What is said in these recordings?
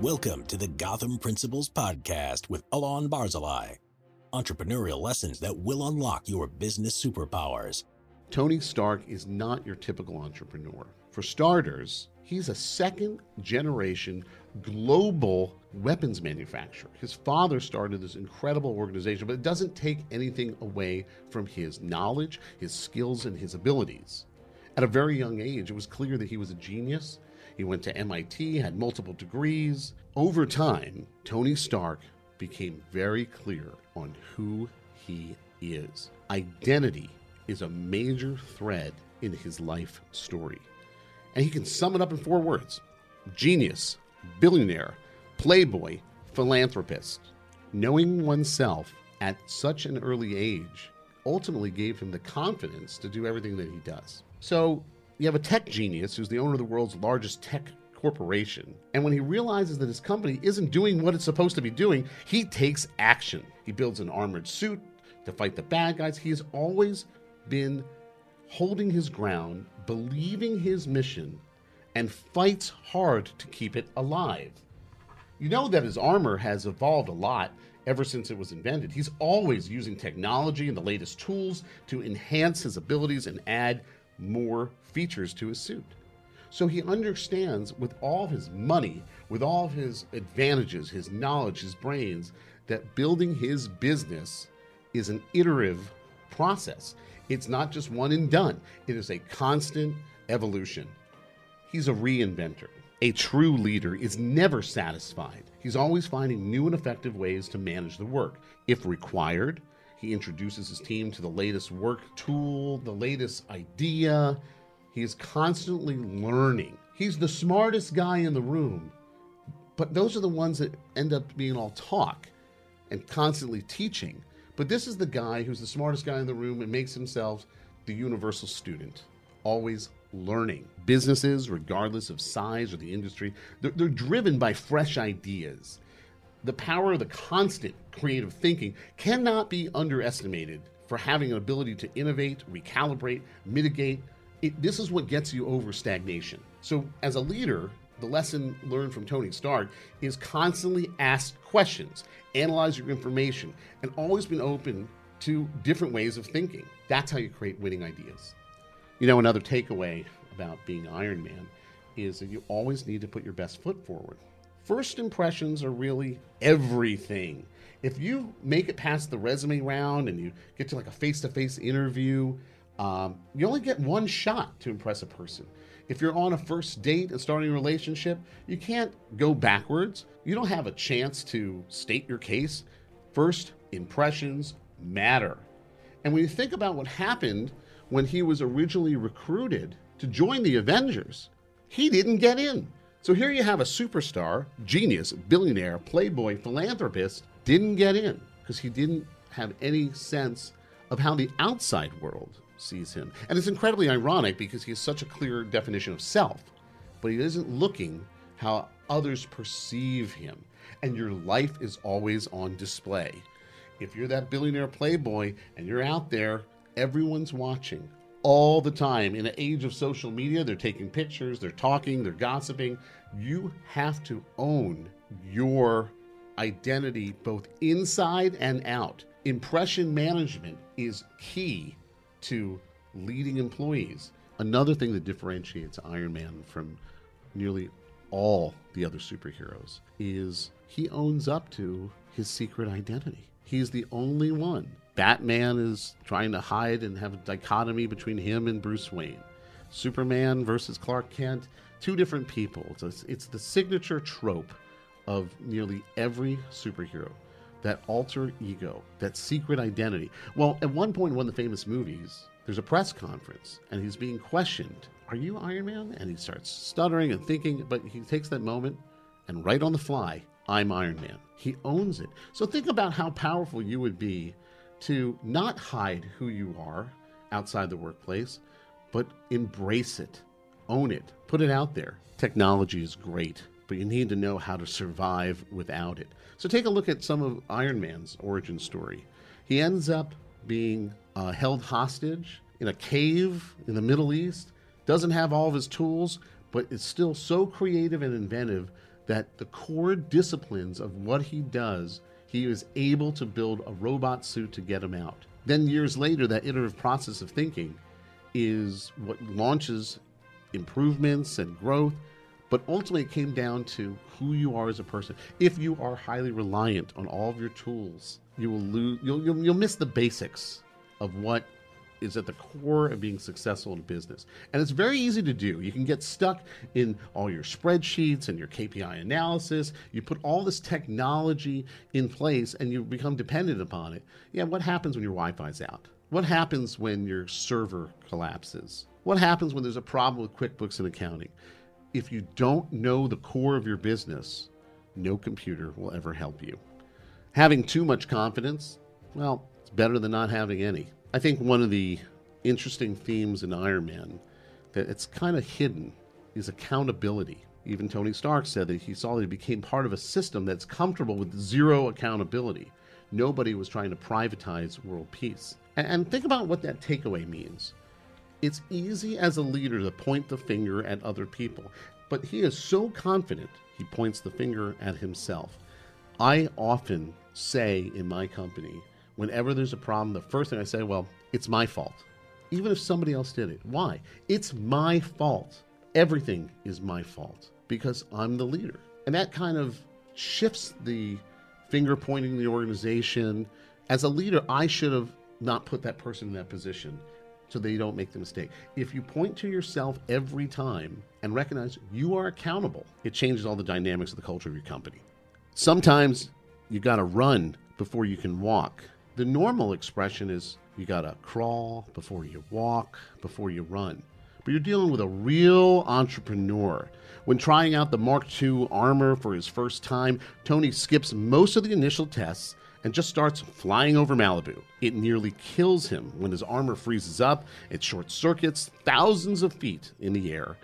Welcome to the Gotham Principles Podcast with Alon Barzilai. Entrepreneurial lessons that will unlock your business superpowers. Tony Stark is not your typical entrepreneur. For starters, he's a second generation global weapons manufacturer. His father started this incredible organization, but it doesn't take anything away from his knowledge, his skills, and his abilities. At a very young age, it was clear that he was a genius. He went to MIT, had multiple degrees. Over time, Tony Stark became very clear on who he is. Identity is a major thread in his life story. And he can sum it up in four words genius, billionaire, playboy, philanthropist. Knowing oneself at such an early age ultimately gave him the confidence to do everything that he does. So, you have a tech genius who's the owner of the world's largest tech corporation. And when he realizes that his company isn't doing what it's supposed to be doing, he takes action. He builds an armored suit to fight the bad guys. He has always been holding his ground, believing his mission, and fights hard to keep it alive. You know that his armor has evolved a lot ever since it was invented. He's always using technology and the latest tools to enhance his abilities and add more features to his suit. So he understands with all his money, with all of his advantages, his knowledge, his brains, that building his business is an iterative process. It's not just one and done, it is a constant evolution. He's a reinventor. A true leader is never satisfied. He's always finding new and effective ways to manage the work. If required, he introduces his team to the latest work tool, the latest idea. He is constantly learning. He's the smartest guy in the room, but those are the ones that end up being all talk and constantly teaching. But this is the guy who's the smartest guy in the room and makes himself the universal student, always learning. Businesses, regardless of size or the industry, they're, they're driven by fresh ideas. The power of the constant creative thinking cannot be underestimated for having an ability to innovate, recalibrate, mitigate. It, this is what gets you over stagnation. So, as a leader, the lesson learned from Tony Stark is constantly ask questions, analyze your information, and always been open to different ways of thinking. That's how you create winning ideas. You know, another takeaway about being Iron Man is that you always need to put your best foot forward. First impressions are really everything. If you make it past the resume round and you get to like a face to face interview, um, you only get one shot to impress a person. If you're on a first date and starting a relationship, you can't go backwards. You don't have a chance to state your case. First impressions matter. And when you think about what happened when he was originally recruited to join the Avengers, he didn't get in. So here you have a superstar, genius, billionaire, playboy, philanthropist, didn't get in because he didn't have any sense of how the outside world sees him. And it's incredibly ironic because he has such a clear definition of self, but he isn't looking how others perceive him. And your life is always on display. If you're that billionaire playboy and you're out there, everyone's watching all the time. In an age of social media, they're taking pictures, they're talking, they're gossiping. You have to own your identity both inside and out. Impression management is key to leading employees. Another thing that differentiates Iron Man from nearly all the other superheroes is he owns up to his secret identity. He's the only one. Batman is trying to hide and have a dichotomy between him and Bruce Wayne. Superman versus Clark Kent, two different people. It's, a, it's the signature trope of nearly every superhero that alter ego, that secret identity. Well, at one point in one of the famous movies, there's a press conference and he's being questioned Are you Iron Man? And he starts stuttering and thinking, but he takes that moment and right on the fly, I'm Iron Man. He owns it. So think about how powerful you would be to not hide who you are outside the workplace, but embrace it, own it, put it out there. Technology is great, but you need to know how to survive without it. So take a look at some of Iron Man's origin story. He ends up being uh, held hostage in a cave in the Middle East, doesn't have all of his tools, but is still so creative and inventive that the core disciplines of what he does, he is able to build a robot suit to get him out. Then years later, that iterative process of thinking is what launches improvements and growth. But ultimately, it came down to who you are as a person. If you are highly reliant on all of your tools, you will lose. You'll, you'll, you'll miss the basics of what is at the core of being successful in business. And it's very easy to do. You can get stuck in all your spreadsheets and your KPI analysis. You put all this technology in place and you become dependent upon it. Yeah, what happens when your Wi Fi's out? What happens when your server collapses? What happens when there's a problem with QuickBooks and accounting? If you don't know the core of your business, no computer will ever help you. Having too much confidence, well, it's better than not having any. I think one of the interesting themes in Iron Man that it's kind of hidden is accountability. Even Tony Stark said that he saw that he became part of a system that's comfortable with zero accountability. Nobody was trying to privatize world peace. And, and think about what that takeaway means. It's easy as a leader to point the finger at other people, but he is so confident he points the finger at himself. I often say in my company, whenever there's a problem, the first thing I say, well, it's my fault. Even if somebody else did it. Why? It's my fault. Everything is my fault because I'm the leader. And that kind of shifts the finger pointing the organization. As a leader, I should have not put that person in that position so they don't make the mistake. If you point to yourself every time and recognize you are accountable, it changes all the dynamics of the culture of your company. Sometimes you got to run before you can walk. The normal expression is you got to crawl before you walk, before you run. But you're dealing with a real entrepreneur. When trying out the Mark II armor for his first time, Tony skips most of the initial tests and just starts flying over Malibu. It nearly kills him when his armor freezes up, it short circuits thousands of feet in the air.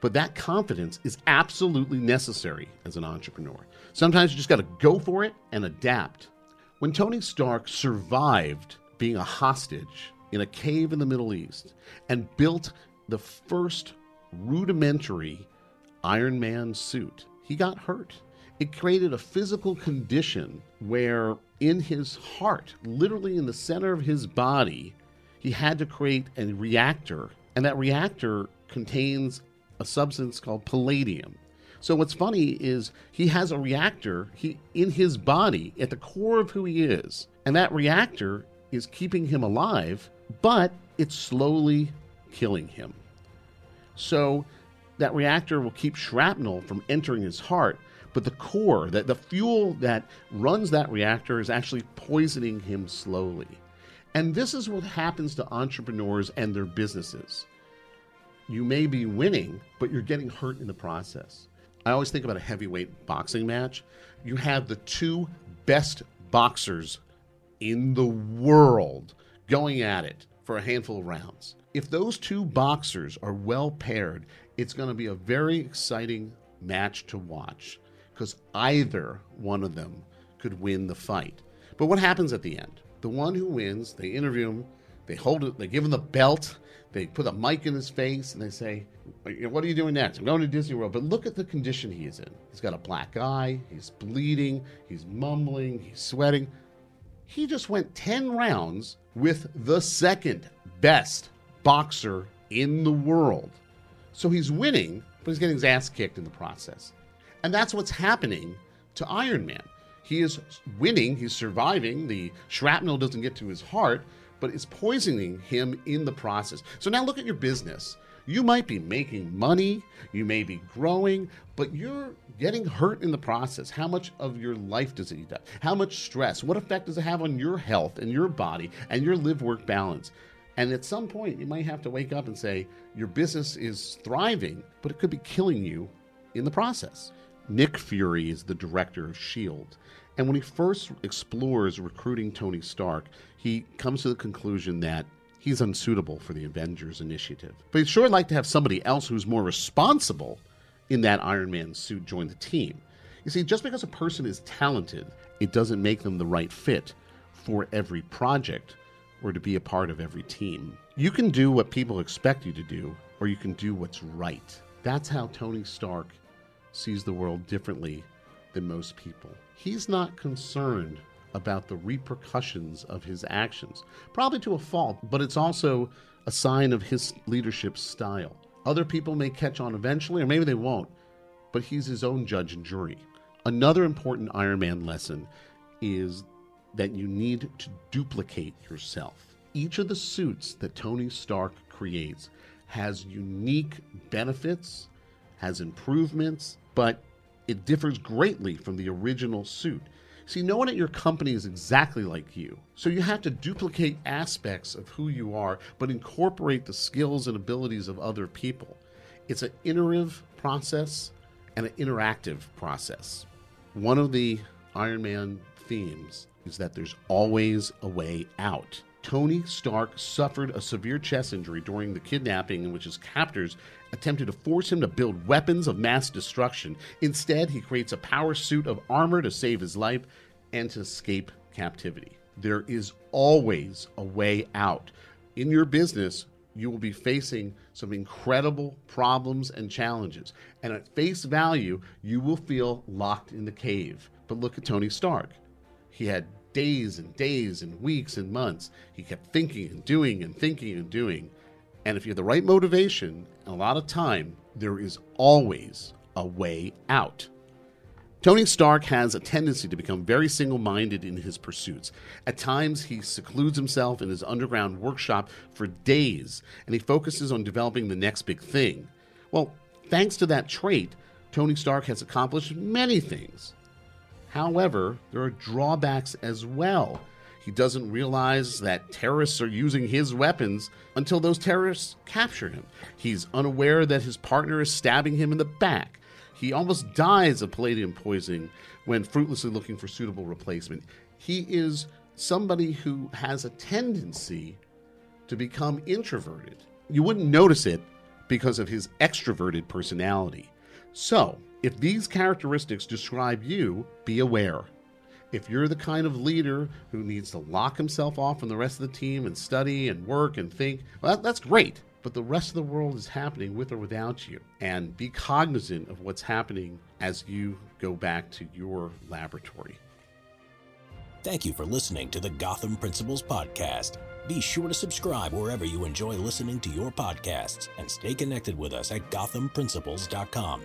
But that confidence is absolutely necessary as an entrepreneur. Sometimes you just got to go for it and adapt. When Tony Stark survived being a hostage in a cave in the Middle East and built the first rudimentary Iron Man suit, he got hurt. It created a physical condition where, in his heart, literally in the center of his body, he had to create a reactor. And that reactor contains a substance called palladium. So what's funny is he has a reactor he in his body at the core of who he is. And that reactor is keeping him alive, but it's slowly killing him. So that reactor will keep shrapnel from entering his heart, but the core, that the fuel that runs that reactor is actually poisoning him slowly. And this is what happens to entrepreneurs and their businesses. You may be winning, but you're getting hurt in the process. I always think about a heavyweight boxing match. You have the two best boxers in the world going at it for a handful of rounds. If those two boxers are well paired, it's going to be a very exciting match to watch because either one of them could win the fight. But what happens at the end? The one who wins, they interview him, they hold it, they give him the belt, they put a mic in his face, and they say, What are you doing next? I'm going to Disney World. But look at the condition he is in. He's got a black eye, he's bleeding, he's mumbling, he's sweating. He just went 10 rounds with the second best boxer in the world. So he's winning, but he's getting his ass kicked in the process. And that's what's happening to Iron Man. He is winning, he's surviving, the shrapnel doesn't get to his heart, but it's poisoning him in the process. So now look at your business. You might be making money, you may be growing, but you're getting hurt in the process. How much of your life does it eat up? How much stress? What effect does it have on your health and your body and your live work balance? And at some point, you might have to wake up and say, your business is thriving, but it could be killing you in the process. Nick Fury is the director of S.H.I.E.L.D. And when he first explores recruiting Tony Stark, he comes to the conclusion that he's unsuitable for the Avengers initiative. But he'd sure like to have somebody else who's more responsible in that Iron Man suit join the team. You see, just because a person is talented, it doesn't make them the right fit for every project or to be a part of every team. You can do what people expect you to do, or you can do what's right. That's how Tony Stark sees the world differently than most people. He's not concerned about the repercussions of his actions, probably to a fault, but it's also a sign of his leadership style. Other people may catch on eventually, or maybe they won't, but he's his own judge and jury. Another important Iron Man lesson is that you need to duplicate yourself. Each of the suits that Tony Stark creates has unique benefits, has improvements, but it differs greatly from the original suit. See, no one at your company is exactly like you. So you have to duplicate aspects of who you are, but incorporate the skills and abilities of other people. It's an iterative process and an interactive process. One of the Iron Man themes is that there's always a way out. Tony Stark suffered a severe chest injury during the kidnapping in which his captors attempted to force him to build weapons of mass destruction. Instead, he creates a power suit of armor to save his life and to escape captivity. There is always a way out. In your business, you will be facing some incredible problems and challenges. And at face value, you will feel locked in the cave. But look at Tony Stark. He had days and days and weeks and months. He kept thinking and doing and thinking and doing. And if you have the right motivation and a lot of time, there is always a way out. Tony Stark has a tendency to become very single minded in his pursuits. At times, he secludes himself in his underground workshop for days and he focuses on developing the next big thing. Well, thanks to that trait, Tony Stark has accomplished many things. However, there are drawbacks as well. He doesn't realize that terrorists are using his weapons until those terrorists capture him. He's unaware that his partner is stabbing him in the back. He almost dies of palladium poisoning when fruitlessly looking for suitable replacement. He is somebody who has a tendency to become introverted. You wouldn't notice it because of his extroverted personality. So, if these characteristics describe you, be aware. If you're the kind of leader who needs to lock himself off from the rest of the team and study and work and think, well, that's great. But the rest of the world is happening with or without you. And be cognizant of what's happening as you go back to your laboratory. Thank you for listening to the Gotham Principles Podcast. Be sure to subscribe wherever you enjoy listening to your podcasts and stay connected with us at gothamprinciples.com.